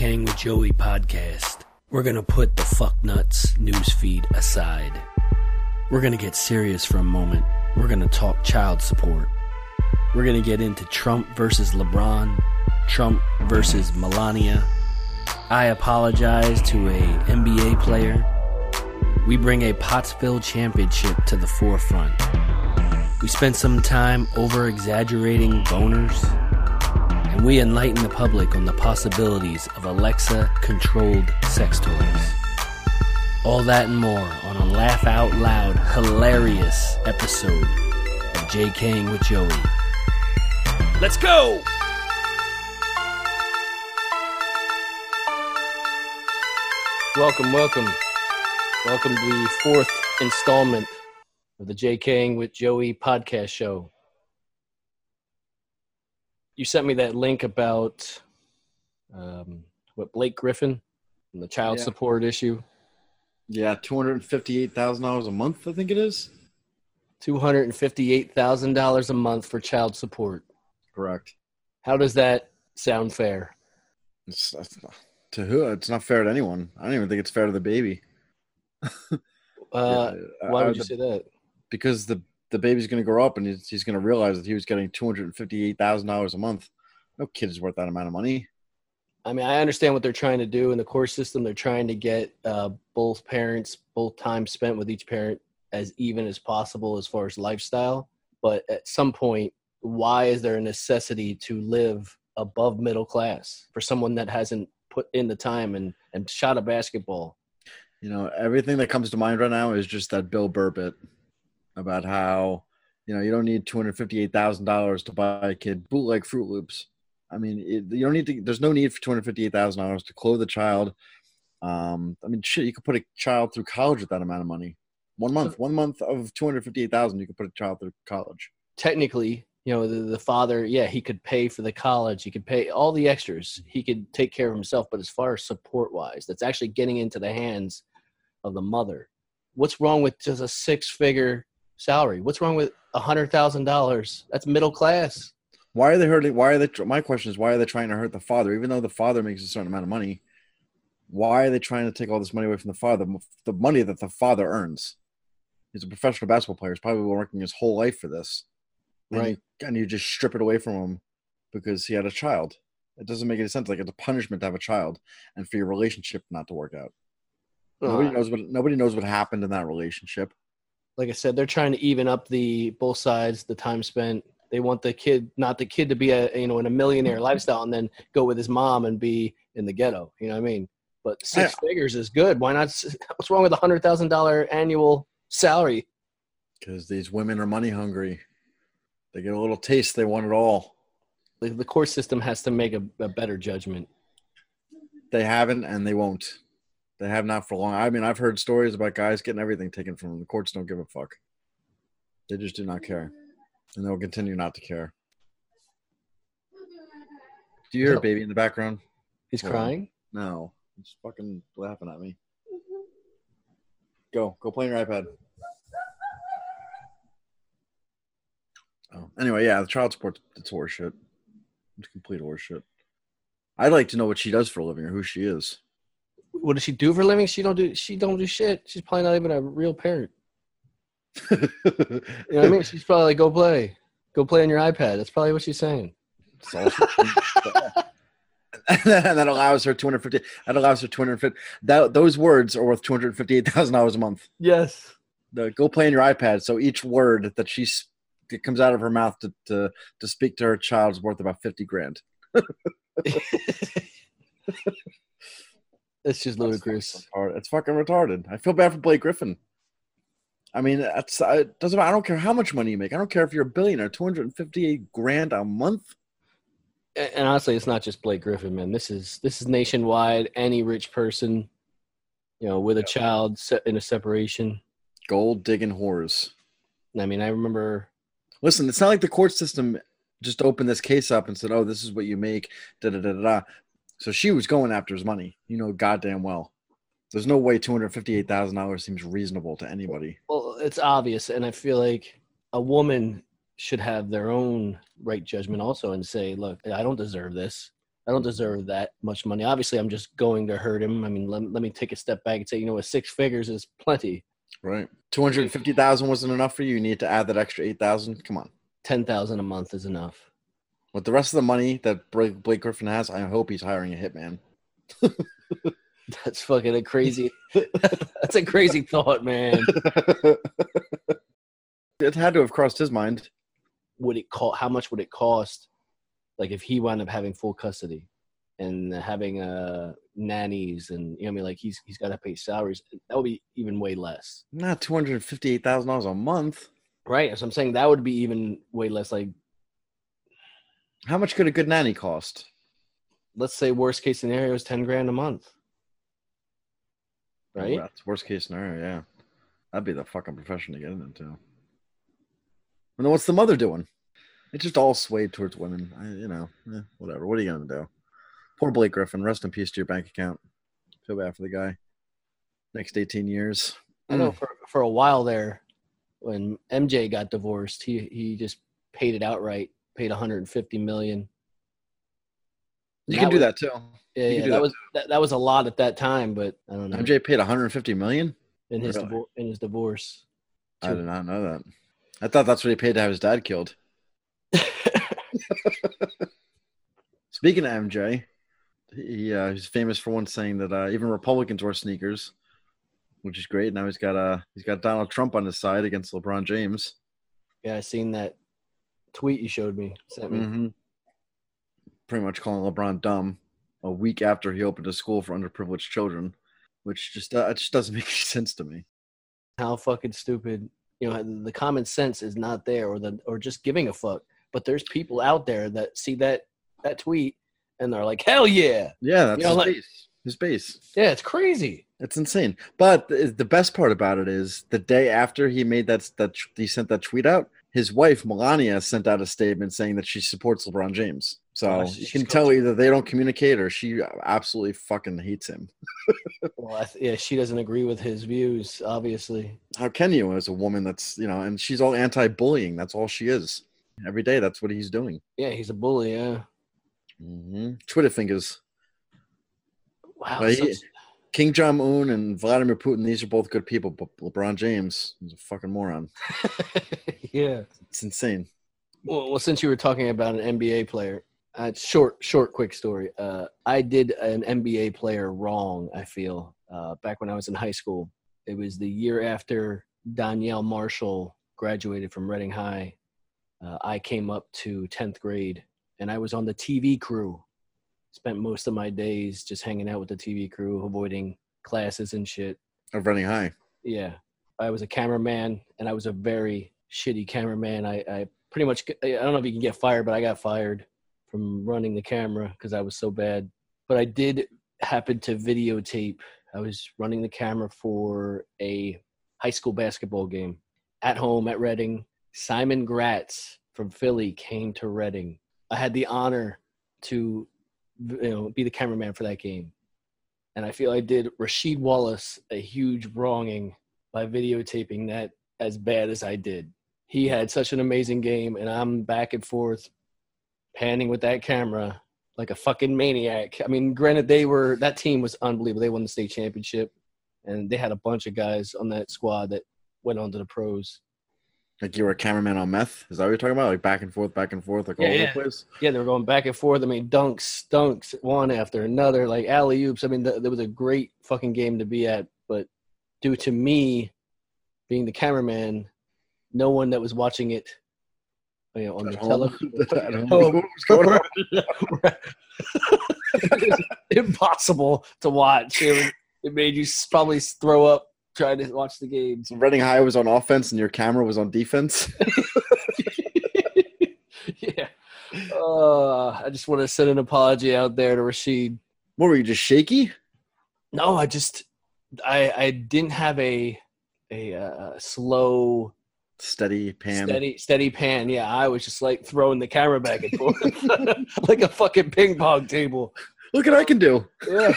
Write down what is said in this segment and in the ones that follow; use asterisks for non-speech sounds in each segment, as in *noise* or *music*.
Kang with Joey podcast, we're gonna put the fuck nuts newsfeed aside. We're gonna get serious for a moment. We're gonna talk child support. We're gonna get into Trump versus LeBron, Trump versus Melania. I apologize to a NBA player. We bring a Pottsville championship to the forefront. We spent some time over exaggerating boners, and we enlighten the public on the possibilities of Alexa controlled sex toys. All that and more on a laugh out loud, hilarious episode of J. Kang with Joey. Let's go! Welcome, welcome. Welcome to the fourth installment of the J. Kang with Joey podcast show. You sent me that link about um, what Blake Griffin and the child Yeah. support issue. Yeah, two hundred and fifty-eight thousand dollars a month. I think it is. $258,000 a month for child support. Correct. How does that sound fair? It's, not, to who? It's not fair to anyone. I don't even think it's fair to the baby. *laughs* Uh, Yeah, why would you say that? Because the the baby's going to grow up and he's, he's going to realize that he was getting two hundred and fifty-eight thousand dollars a month. No kid is worth that amount of money. I mean, I understand what they're trying to do in the course system. They're trying to get uh, both parents, both time spent with each parent, as even as possible as far as lifestyle. But at some point, why is there a necessity to live above middle class for someone that hasn't put in the time and, and shot a basketball? You know, everything that comes to mind right now is just that Bill Burr bit about how you know you don't need two hundred fifty-eight thousand dollars to buy a kid bootleg Fruit Loops. I mean, it, you don't need to. There's no need for two hundred fifty-eight thousand dollars to clothe a child. Um, I mean, shit, you could put a child through college with that amount of money. One month, one month of two hundred fifty-eight thousand, you could put a child through college. Technically, you know, the, the father, yeah, he could pay for the college, he could pay all the extras, he could take care of himself. But as far as support wise, that's actually getting into the hands of the mother. What's wrong with just a six figure salary? What's wrong with a hundred thousand dollars? That's middle class. Why are they hurting? Why are they? My question is, why are they trying to hurt the father? Even though the father makes a certain amount of money, why are they trying to take all this money away from the father? The money that the father earns. He's a professional basketball player. He's probably been working his whole life for this, and Right. You, and you just strip it away from him because he had a child. It doesn't make any sense. Like it's a punishment to have a child, and for your relationship not to work out. Nobody Uh, knows what nobody knows what happened in that relationship. Like I said, they're trying to even up the both sides, the time spent. They want the kid, not the kid, to be a you know in a millionaire lifestyle and then go with his mom and be in the ghetto. You know what I mean? But six figures is good. Why not? What's wrong with a hundred thousand dollar annual salary? Because these women are money hungry. They get a little taste. They want it all. The, the court system has to make a, a better judgment. They haven't and they won't. They have not for long. I mean, I've heard stories about guys getting everything taken from them. The courts don't give a fuck. They just do not care. And they'll continue not to care. Do you hear a baby in the background? He's Hold on. crying. No. He's fucking laughing at me. Go. Go play on your iPad. Oh. Anyway, yeah, the child support it's horseshit. It's complete horseshit. I'd like to know what she does for a living or who she is. What does she do for a living? She don't do. She don't do shit. She's probably not even a real parent. You know what I mean? She's probably like, go play, go play on your iPad. That's probably what she's saying. It's all she- and that allows her 250 that allows her 250 that those words are worth $258,000 a month. Yes. The, go play on your iPad so each word that she that comes out of her mouth to, to to speak to her child is worth about 50 grand. *laughs* It's just ludicrous. It's fucking retarded. It's fucking retarded. I feel bad for Blake Griffin. I mean, that's uh, it doesn't. I don't care how much money you make. I don't care if you're a billionaire. 258 grand a month. And and honestly, it's not just Blake Griffin, man. This is this is nationwide. Any rich person, you know, with a child se- in a separation. Gold digging whores. I mean, I remember. Listen, it's not like the court system just opened this case up and said, "Oh, this is what you make." Da da da da. So she was going after his money. You know, goddamn well. There's no way two hundred fifty-eight thousand dollars seems reasonable to anybody. Well, it's obvious, and I feel like a woman should have their own right judgment also, and say, "Look, I don't deserve this. I don't deserve that much money. Obviously, I'm just going to hurt him. I mean, let, let me take a step back and say, you know what, six figures is plenty. Right. Two hundred fifty thousand wasn't enough for you. You need to add that extra eight thousand. Come on. Ten thousand a month is enough. With the rest of the money that Blake Griffin has, I hope he's hiring a hitman. *laughs* That's fucking a crazy. *laughs* that's a crazy thought, man. *laughs* it had to have crossed his mind. Would it cost? How much would it cost? Like if he wound up having full custody and having uh nannies and you know what I mean like he's he's got to pay salaries. That would be even way less. Not two hundred fifty-eight thousand dollars a month. Right. So I'm saying that would be even way less. Like, How much could a good nanny cost? let's say worst case scenario is ten grand a month. Right. Oh, that's worst case scenario. Yeah, that'd be the fucking profession to get into. And then what's the mother doing? It's just all swayed towards women. I, you know, eh, whatever. What are you gonna do? Poor Blake Griffin. Rest in peace to your bank account. Feel bad for the guy. Next eighteen years. I know for, for a while there, when MJ got divorced, he he just paid it outright, paid 150 million. You That can do was- that too. Yeah, yeah, that that. was that, that was a lot at that time, but I don't know. MJ paid 150 million. in his really? divor- in his divorce. I did not know that. I thought that's what he paid to have his dad killed. *laughs* Speaking of MJ, he uh, he's famous for once saying that uh, even Republicans wear sneakers, which is great. Now he's got uh he's got Donald Trump on his side against LeBron James. yeah, I seen that tweet you showed me. Sent me. Mm-hmm. Pretty much calling LeBron dumb a week after he opened a school for underprivileged children, which just uh, it just doesn't *laughs* make any sense to me. How fucking stupid! You know, the common sense is not there, or the or just giving a fuck. But there's people out there that see that that tweet and they're like, hell yeah, Yeah, that's You know, his like- base. His base. yeah, it's crazy. It's insane. But the, the best part about it is the day after he made that that he sent that tweet out, his wife Melania sent out a statement saying that she supports LeBron James. So Oh, you can tell either they don't communicate or she absolutely fucking hates him. *laughs* Well, I th- yeah, she doesn't agree with his views, obviously. How can you as a woman that's you know, and she's all anti-bullying. That's all she is. Every day, that's what he's doing. Yeah, he's a bully. Yeah. hmm Twitter fingers. Wow. He- Kim Jong Un and Vladimir Putin. These are both good people, but LeBron James is a fucking moron. *laughs* yeah. It's insane. Well, well, since you were talking about an NBA player, uh, short, short, quick story. Uh, I did an NBA player wrong. I feel uh, back when I was in high school. It was the year after Donyell Marshall graduated from Reading High. Uh, I came up to tenth grade, and I was on the TV crew. Spent most of my days just hanging out with the TV crew, avoiding classes and shit. Of running high. Yeah, I was a cameraman, and I was a very shitty cameraman. I, I pretty much I don't know if you can get fired, but I got fired from running the camera because I was so bad. But I did happen to videotape. I was running the camera for a high school basketball game at home at Reading. Simon Gratz from Philly came to Reading. I had the honor to you know be the cameraman for that game and I feel I did Rasheed Wallace a huge wronging by videotaping that as bad as I did. He had such an amazing game, and I'm back and forth panning with that camera like a fucking maniac. I mean, granted, they were that team was unbelievable. They won the state championship, and they had a bunch of guys on that squad that went on to the pros. Like you were a cameraman on meth? Is that what you're talking about? Like back and forth, back and forth, like all Yeah, over yeah. the place? Yeah, they were going back and forth. I mean, dunks, dunks, one after another, like alley oops. I mean, th- there was a great fucking game to be at, but due to me being the cameraman, no one that was watching it, oh, you know, on At the television. *laughs* *laughs* At home? What's going on? *laughs* it was impossible to watch. It, was- it made you probably throw up trying to watch the games. Reading High was on offense and your camera was on defense. *laughs* *laughs* yeah. Uh, I just want to send an apology out there to Rasheed. what were you just shaky? No, I just I I didn't have a a uh, slow Steady pan. steady steady pan. Yeah, I was just like throwing the camera back and forth *laughs* like a fucking ping pong table. Look what I can do. Yeah.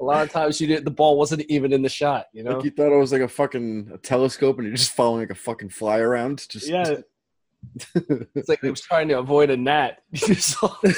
A lot of times you did the ball wasn't even in the shot, you know. Like you thought it was like a fucking a telescope and you're just following like a fucking fly around. Just Yeah. *laughs* It's like he was trying to avoid a gnat. *laughs* You saw *laughs* the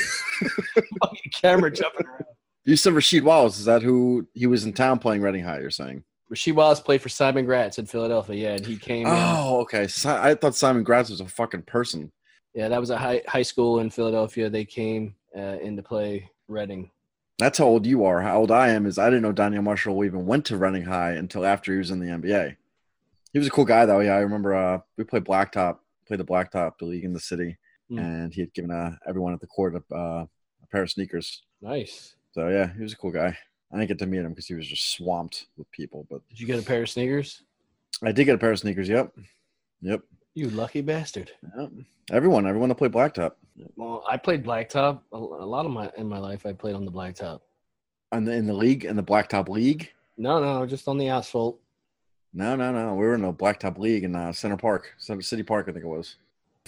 fucking camera jumping around. You said Rasheed Wallace. Is that who he was in town playing Reading High? You're saying? Rasheed Wallace played for Simon Gratz in Philadelphia. Yeah, and he came. in- Oh, okay. Si- I thought Simon Gratz was a fucking person. yeah, that was a high high school in Philadelphia. They came uh, in to play Reading. That's how old you are. How old I am is I didn't know Donyell Marshall even went to Reading High until after he was in the NBA. He was a cool guy though. Yeah, I remember uh, we played Blacktop, played the Blacktop, the league in the city, Hmm. and he had given uh, everyone at the court a, uh, a pair of sneakers. Nice. So yeah, he was a cool guy. I didn't get to meet him because he was just swamped with people, but Did you get a pair of sneakers? I did get a pair of sneakers. Yep, yep. You lucky bastard. yep. Everyone, everyone that played Blacktop, Well, I played blacktop a, a lot of my in my life. I played on the blacktop. and in the league, in the Blacktop League. No, no, just on the asphalt. No, no, no. We were in the Blacktop League in uh, Center Park, Center City Park, I think it was.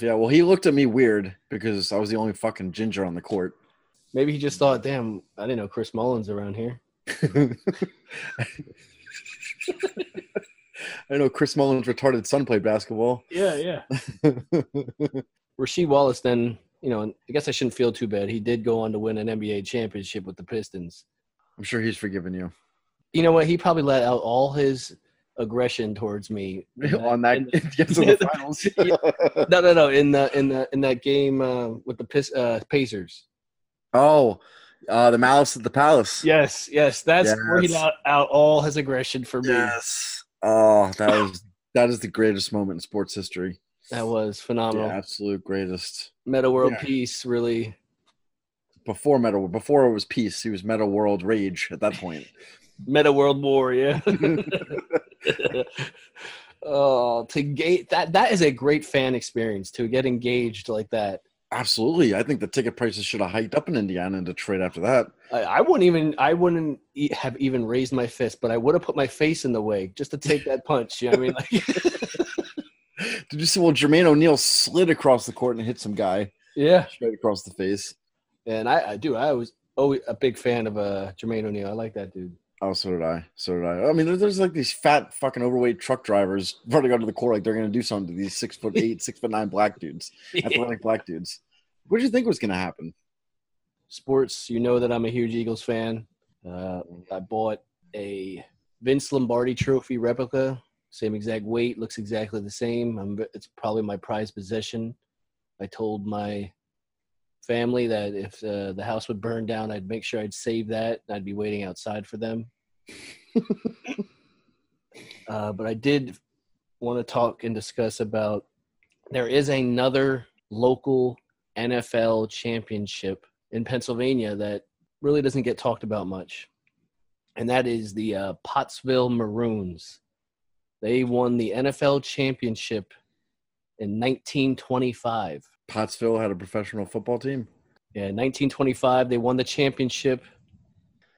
Yeah, well, he looked at me weird because I was the only fucking ginger on the court. Maybe he just thought, "Damn, I didn't know Chris Mullins around here." *laughs* *laughs* I know Chris Mullins' retarded son played basketball. Yeah, yeah. *laughs* Rasheed Wallace, then you know, I guess I shouldn't feel too bad. He did go on to win an NBA championship with the Pistons. I'm sure he's forgiven you You know what? He probably let out all his aggression towards me *laughs* on that. in- Yes, *laughs* in the finals. no, no, no. In the in the in that game uh, with the Pis- uh, Pacers. oh, uh, the Malice at the Palace. Yes, yes. That's where he let out all his aggression for me. Yes. Oh, that was that is the greatest moment in sports history. That was The phenomenal. absolute greatest. Metta World Yeah. Peace really. Before Metal, World before it was peace, he was Metal World Rage at that point. *laughs* Metta World War, yeah. *laughs* oh, to gate that that is a great fan experience to get engaged like that. Absolutely, I think the ticket prices should have hiked up in Indiana and Detroit after that. I, I wouldn't even I wouldn't e- have even raised my fist, but I would have put my face in the way just to take that punch. You know what I mean? Like, *laughs* Did you see? Well, Jermaine O'Neal slid across the court and hit some guy yeah. straight across the face. And I, I do. I was always a big fan of uh, Jermaine O'Neal. I like that dude. Oh, so did I. So did I. I mean, there's, there's like these fat, fucking overweight truck drivers running onto the court like they're gonna do something to these six foot eight, six foot nine black dudes, *laughs* athletic black dudes. What did you think was gonna happen? Sports, you know that I'm a huge Eagles fan. Uh, I bought a Vince Lombardi Trophy replica, same exact weight, looks exactly the same. I'm, it's probably my prized possession. I told my family that if uh, the house would burn down, I'd make sure I'd save that. I'd be waiting outside for them. *laughs* uh, but I did want to talk and discuss about there is another local NFL championship in Pennsylvania that really doesn't get talked about much, and that is the uh, Pottsville Maroons. They won the NFL championship in 1925. Pottsville had a professional football team. Yeah, 1925 they won the championship.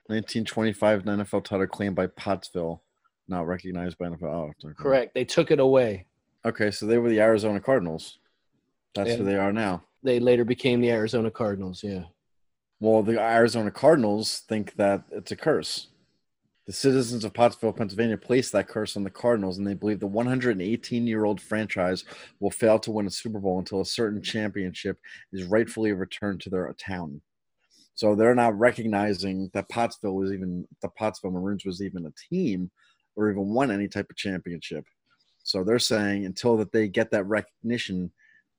1925 an NFL title claimed by Pottsville, not recognized by NFL. Oh. Correct. They took it away. Okay, so they were the Arizona Cardinals. That's Yeah. who they are now. They later became the Arizona Cardinals. Yeah. Well, the Arizona Cardinals think that it's a curse. The citizens of Pottsville, Pennsylvania, placed that curse on the Cardinals, and they believe the 118 year old franchise will fail to win a Super Bowl until a certain championship is rightfully returned to their town. So they're not recognizing that Pottsville was even the Pottsville Maroons was even a team or even won any type of championship. So they're saying until that they get that recognition,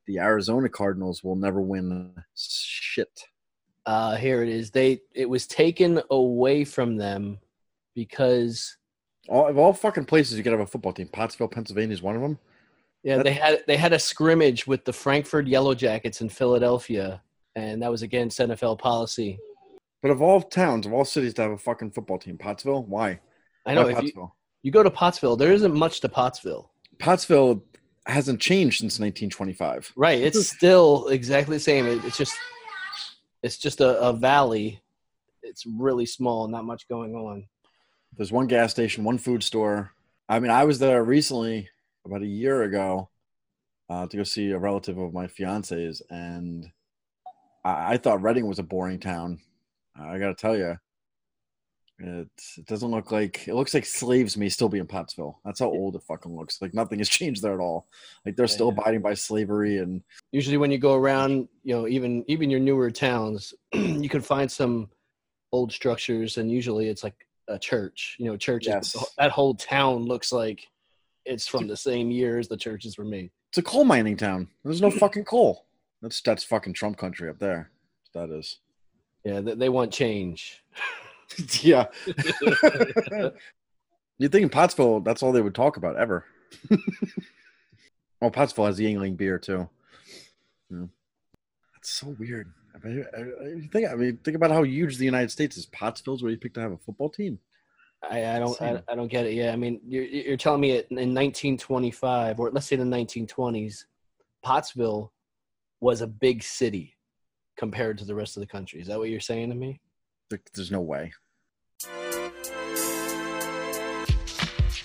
the Arizona Cardinals will never win shit. Uh, here it is. They it was taken away from them because All of all fucking places you could have a football team. Pottsville, Pennsylvania is one of them. yeah they had they had a scrimmage with the Frankford Yellow Jackets in Philadelphia, and that was against NFL policy. But of all towns, of all cities to have a fucking football team, Pottsville, why? I know Why if you, Pottsville? you go to Pottsville, there isn't much to Pottsville. Pottsville hasn't changed since 1925. Right. It's *laughs* still exactly the same. It- It's just it's just a, a valley. It's really small, not much going on. There's one gas station, one food store. I mean, I was there recently, about a year ago, uh, to go see a relative of my fiance's, and I, I thought Reading was a boring town. I got to tell you, It, it doesn't look like it looks like slaves may still be in Pottsville. That's how old it fucking looks. Like nothing has *laughs* changed there at all. Like they're still Yeah. abiding by slavery and Usually, when you go around, you know, even even your newer towns, *clears throat* you can find some old structures, and usually it's like a church. You know, churches. Yes. That whole town looks like it's from the same year as the churches were made. it's a coal mining town. There's no fucking coal. That's that's fucking Trump country up there. That is. Yeah, they, they want change. *laughs* *laughs* yeah. *laughs* you think in Pottsville, that's all they would talk about ever. well, *laughs* oh, Pottsville has the Yuengling beer too. Yeah. That's so weird. I mean, I, I- think I mean think about how huge the United States is. Pottsville's where you pick to have a football team. I, I don't I, I don't get it. Yeah, I mean, you're you're telling me in 1925 or let's say the 1920s, Pottsville was a big city compared to the rest of the country. Is that what you're saying to me? There- There's no way.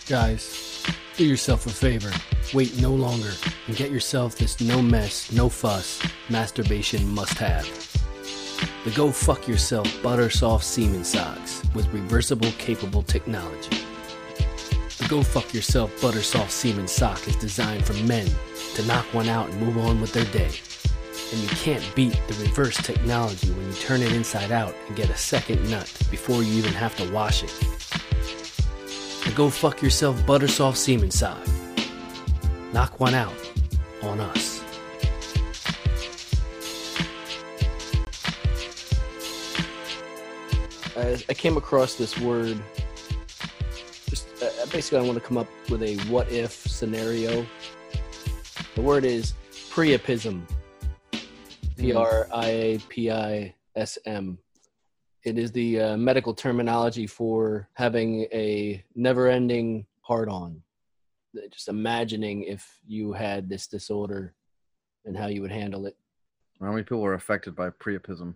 Guys, do yourself a favor. Wait no longer and get yourself this no mess, no fuss masturbation must have. The Go Fuck Yourself Butter Soft Semen Socks with reversible capable technology. The Go Fuck Yourself Butter Soft Semen Sock is designed for men to knock one out and move on with their day. And you can't beat the reverse technology when you turn it inside out and get a second nut before you even have to wash it. Go Fuck Yourself Butter Soft Semen Sock. Knock one out on us. I, I came across this word. Just uh, basically, I want to come up with a what if scenario. The word is priapism. P R I A P I S M. It is the uh, medical terminology for having a never-ending hard-on. Just imagining if you had this disorder and how you would handle it. How many people are affected by priapism?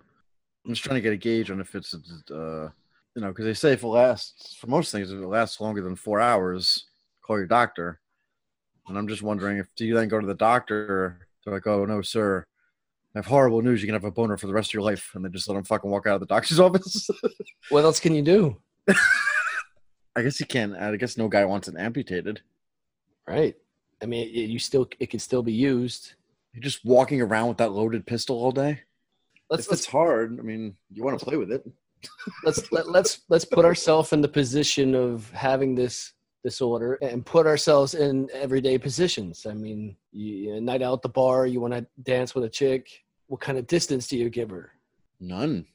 I'm just trying to get a gauge on if it's, uh, you know, because they say if it lasts, for most things, if it lasts longer than four hours, call your doctor. And I'm just wondering if do you then go to the doctor? They're like, oh no, sir, have horrible news. You can have a boner for the rest of your life, and they just let them fucking walk out of the doctor's *laughs* office. What else can you do? *laughs* I guess you can. I guess no guy wants it amputated. Right. I mean, it, you still it can still be used. You're just walking around with that loaded pistol all day. Let's let's it's hard, I mean, you want to play with it. let's let, let's let's put ourselves in the position of having this disorder and put ourselves in everyday positions. I mean, you, a night out at the bar, you want to dance with a chick. What kind of distance do you give her? None.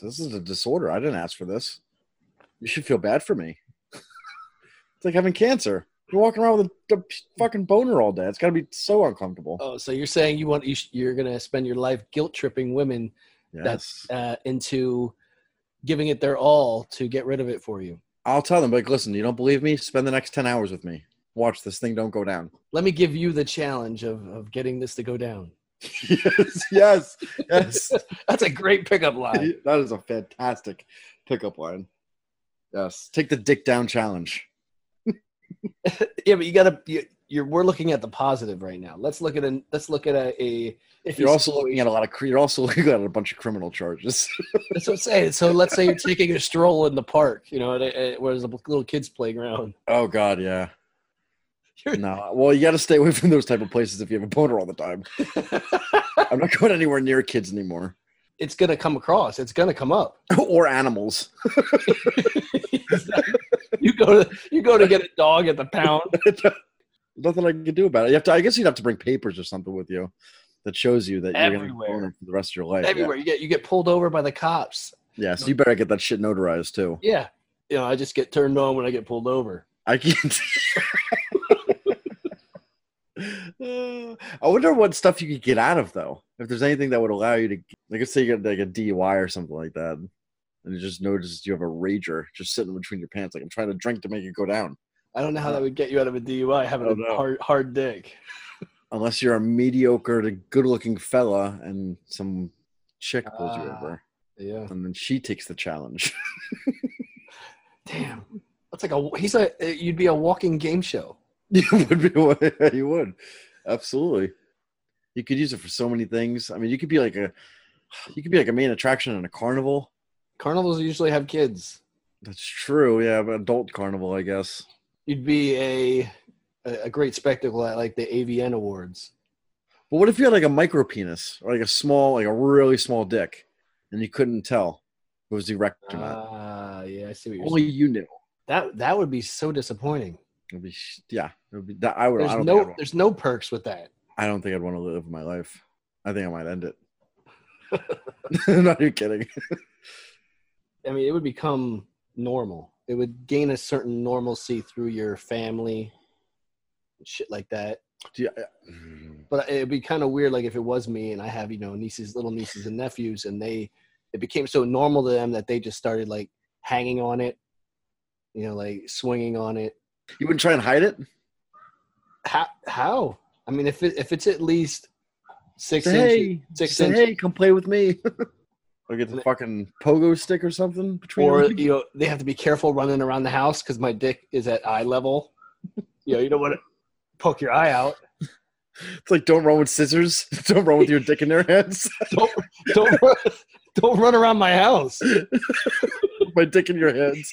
This is a disorder. I didn't ask for this. You should feel bad for me. it's like having cancer. You're walking around with a, a fucking boner all day. It's got to be so uncomfortable. Oh, so you're saying you want you sh- you're gonna spend your life guilt tripping women yes. uh, into giving it their all to get rid of it for you. I'll tell them, like, listen, you don't believe me? Spend the next 10 hours with me. Watch this thing don't go down. Let me give you the challenge of, of getting this to go down. *laughs* yes, yes, yes. *laughs* That's a great pickup line. *laughs* that is a fantastic pickup line. Yes. Take the dick down challenge. yeah, but you gotta. You, you're we're looking at the positive right now. Let's look at an. Let's look at a. a if You're also looking at a lot of, you're also *laughs* looking at a bunch of criminal charges. *laughs* That's what I'm saying. So let's say you're taking a stroll in the park. You know, at a, at- where there's a little kids playground. oh, God, yeah. You're- No, well, you got to stay away from those type of places if you have a boner all the time. *laughs* I'm not going anywhere near kids anymore it's gonna come across. It's gonna come up. or animals. you go to you go to get a dog at the pound. Nothing I can do about it. You have to. I guess you'd have to bring papers or something with you that shows you that you're going to Everywhere. for the rest of your life. yeah. Everywhere you get you get pulled over by the cops. Yeah, so you better get that shit notarized too. Yeah, you know I just get turned on when I get pulled over. I can't. *laughs* I wonder what stuff you could get out of though. If there's anything that would allow you to, like, let's say you get like a DUI or something like that, and you just notice you have a rager just sitting between your pants, like I'm trying to drink to make it go down. I don't know how that would get you out of a DUI having a know. hard hard dick. Unless you're a mediocre to good-looking fella and some chick pulls you Ah. over, Yeah. and then she takes the challenge. *laughs* Damn. That's like a he's a you'd be a walking game show. *laughs* you would be, *laughs* you would, absolutely. You could use it for so many things. I mean, you could be like a, you could be like a main attraction in a carnival. Carnivals usually have kids. That's true. Yeah, but adult carnival, I guess. You'd be a a great spectacle at like the AVN Awards. But what if you had like a micro penis or like a small, like a really small dick, and you couldn't tell it was erect or not? Ah, yeah, I see what you're Only saying. you knew. That that would be so disappointing. It'd be yeah. It would be that. I would. There's I don't, no there's no perks with that. I don't think I'd want to live my life. I think I might end it. *laughs* not even kidding. *laughs* I mean, it would become normal. It would gain a certain normalcy through your family, shit like that. Do you- mm-hmm. But it'd be kind of weird, like if it was me and I have you know nieces, little nieces and nephews, and they it became so normal to them that they just started like hanging on it, you know, like swinging on it. you wouldn't try and hide it. How? How? I mean, if it if it's at least six Say, inches, six say, inches, hey, come play with me. *laughs* or get the fucking pogo stick or something between. or you know, they have to be careful running around the house because my dick is at eye level. *laughs* you know, you don't want to poke your eye out. *laughs* It's like don't run with scissors. *laughs* Don't run with your dick in their hands. Don't don't run, don't run around my house. my dick in your hands.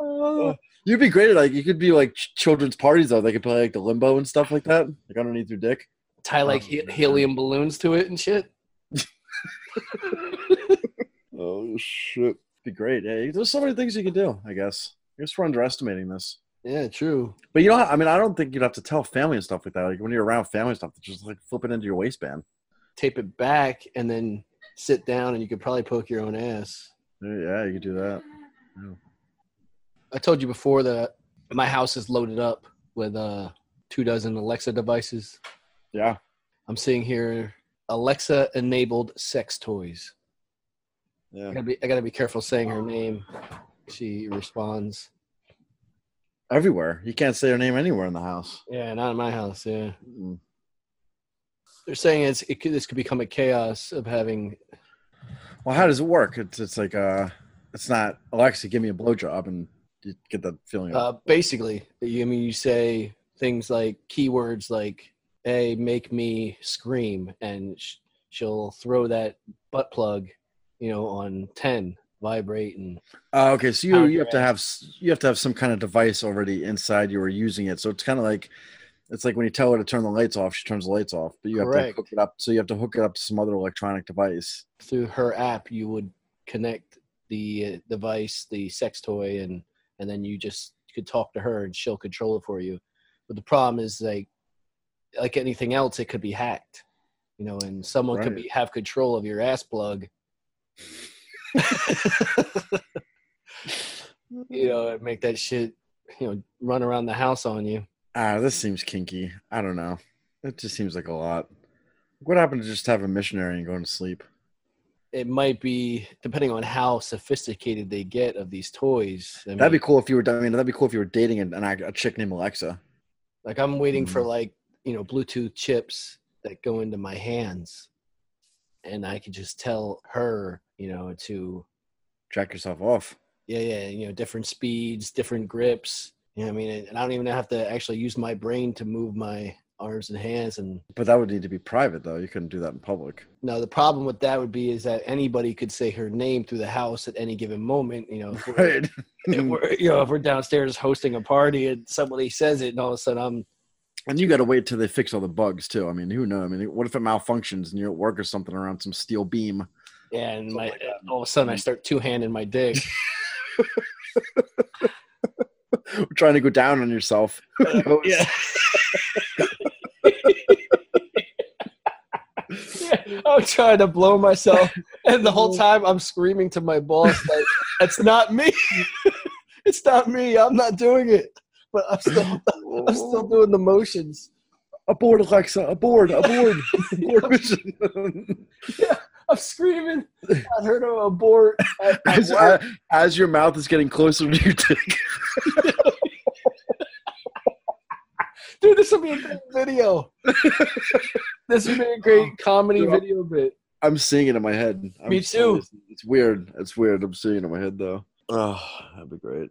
Oh. You'd be great at like you could be like children's parties though. They could play like the limbo and stuff like that, like underneath your dick. Tie oh, like Oh, he- man. helium balloons to it and shit. *laughs* Oh shit, be great. Hey, there's so many things you could do. I guess. I guess we're underestimating this. Yeah, true. But you know, I mean, I don't think you'd have to tell family and stuff like that. Like when you're around family and stuff, just like flip it into your waistband. Tape it back and then sit down, and you could probably poke your own ass. Yeah, you could do that. I told you before that my house is loaded up with uh two dozen Alexa devices. Yeah. I'm seeing here Alexa enabled sex toys. I Yeah. gotta be I gotta be careful saying her name. She responds. Everywhere. You can't say her name anywhere in the house. Yeah, not in my house. Yeah, Mm. they're saying it's it could, this could become a chaos of having. Well, how does it work? It's it's like uh, it's not Alexa, give me a blowjob, and you get that feeling. Uh, basically, you I mean you say things like keywords like "Hey, make me scream," and sh- she'll throw that butt plug, you know, on ten vibrate and Oh, okay, so you you have to have you have to have some kind of device already inside you or using it. So it's kind of like it's like when you tell her to turn the lights off, she turns the lights off, but you have Correct. to hook it up. So you have to hook it up to some other electronic device. through her app you would connect the uh, device the sex toy and and then you just could talk to her and she'll control it for you but the problem is like like anything else it could be hacked you know and someone could be have control of your ass plug *laughs* you know and make that shit you know run around the house on you Ah, this seems kinky. I don't know. It just seems like a lot. What happened to just have a missionary and going to sleep? It might be depending on how sophisticated they get of these toys I That'd be cool if you were. I mean, that'd be cool if you were dating an, an, a chick named Alexa. Like I'm waiting for Mhm. like you know Bluetooth chips that go into my hands, and I could just tell her you know to track yourself off. yeah yeah you know different speeds, different grips. You know I mean, and I don't even have to actually use my brain to move my arms and hands. And But that would need to be private, though. You couldn't do that in public. no, the problem with that would be is that anybody could say her name through the house at any given moment. You know, if we're, Right. if we're *laughs* you know if we're downstairs hosting a party and somebody says it, and all of a sudden I'm And you got to wait till they fix all the bugs too. I mean, who knows? I mean, what if it malfunctions and you're at work or something around some steel beam? and my like all of a sudden I mm. start two handing my dick. *laughs* *laughs* trying to go down on yourself. Uh, knows? yeah. yeah, *laughs* I'm trying to blow myself, and the whole *laughs* time I'm screaming to my boss that that's not me. *laughs* it's not me. I'm not doing it, but I'm still I'm still doing the motions. Aboard, Alexa. Aboard. Aboard. aboard mission. I'm screaming at her to abort. At as, work. Uh, as your mouth is getting closer to your dick. Dude, this would be a great video. *laughs* this would be a great oh, comedy Dude, video bit. I'm seeing it in my head. I'm Me too. It's, it's weird. It's weird. I'm seeing it in my head though. Oh, that'd be great.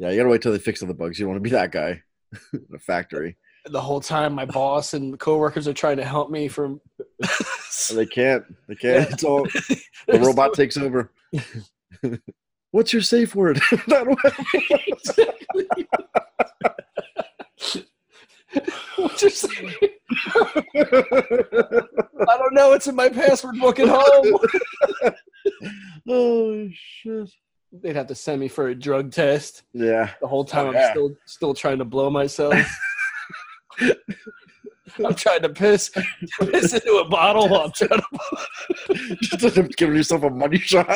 Yeah, you gotta wait till they fix all the bugs. You don't want to be that guy *laughs* in a factory. the whole time my boss and coworkers are trying to help me from *laughs* They can't. They can't. It's all the robot takes over. What's your safe word? *laughs* What's your safe? I don't know. It's in my password book at home. *laughs* oh shit! They'd have to send me for a drug test. Yeah. The whole time Oh, I'm yeah. still still trying to blow myself. *laughs* I'm trying to piss piss into a bottle while I'm trying to Just end up giving yourself a money shot.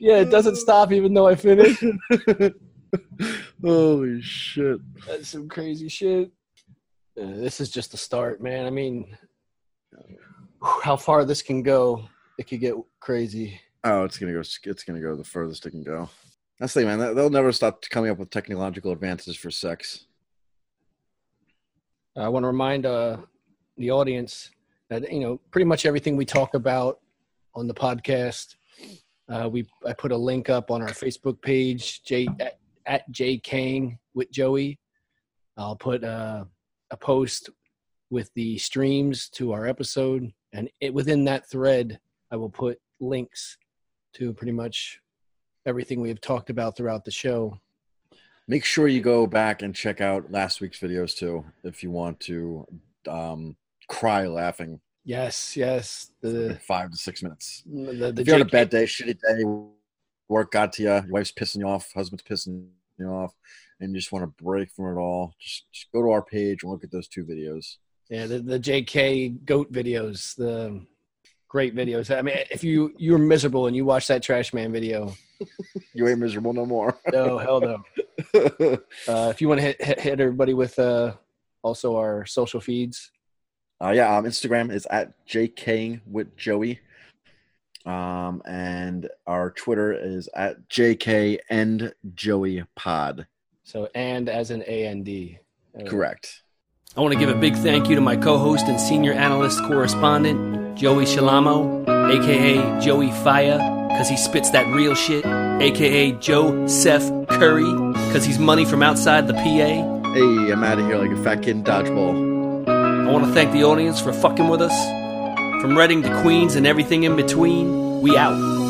yeah, it doesn't stop even though I finish. *laughs* Holy shit! That's some crazy shit. Uh, this is just the start, man. I mean, how far this can go, it could get crazy. Oh, it's gonna go. It's gonna go the furthest it can go. That's the thing, man. They- They'll never stop coming up with technological advances for sex. I want to remind uh, the audience that you know pretty much everything we talk about on the podcast. Uh, we I put a link up on our Facebook page, J at, J Kang with Joey. I'll put uh, a post with the streams to our episode, and it, within that thread, I will put links to pretty much everything we have talked about throughout the show. Make sure you go back and check out last week's videos too, if you want to um, cry laughing Yes, yes. The five to six minutes. the, the if you're on a bad day, shitty day, work got to you, your wife's pissing you off, husband's pissing you off, and you just want to break from it all, just, just go to our page and look at those two videos. Yeah, the, the JK goat videos, the great videos. I mean, if you you're miserable and you watch that Trash Man video, *laughs* You ain't miserable no more. no hell no. *laughs* Uh, if you want to hit, hit hit everybody with uh, also our social feeds. Uh, yeah, um, Instagram is at jking with Joey. Um, and our Twitter is at jk and Joey Pod. So and as an A N D. Correct. I want to give a big thank you to my co-host and senior analyst correspondent Joey Shalamo, aka Joey Faya, because he spits that real shit, aka Joe Seth Curry, because he's money from outside the PA. Hey, I'm out of here like a fat kid in dodgeball. I want to thank the audience for fucking with us. From Reading to Queens and everything in between, we out.